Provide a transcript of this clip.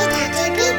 Happy, happy,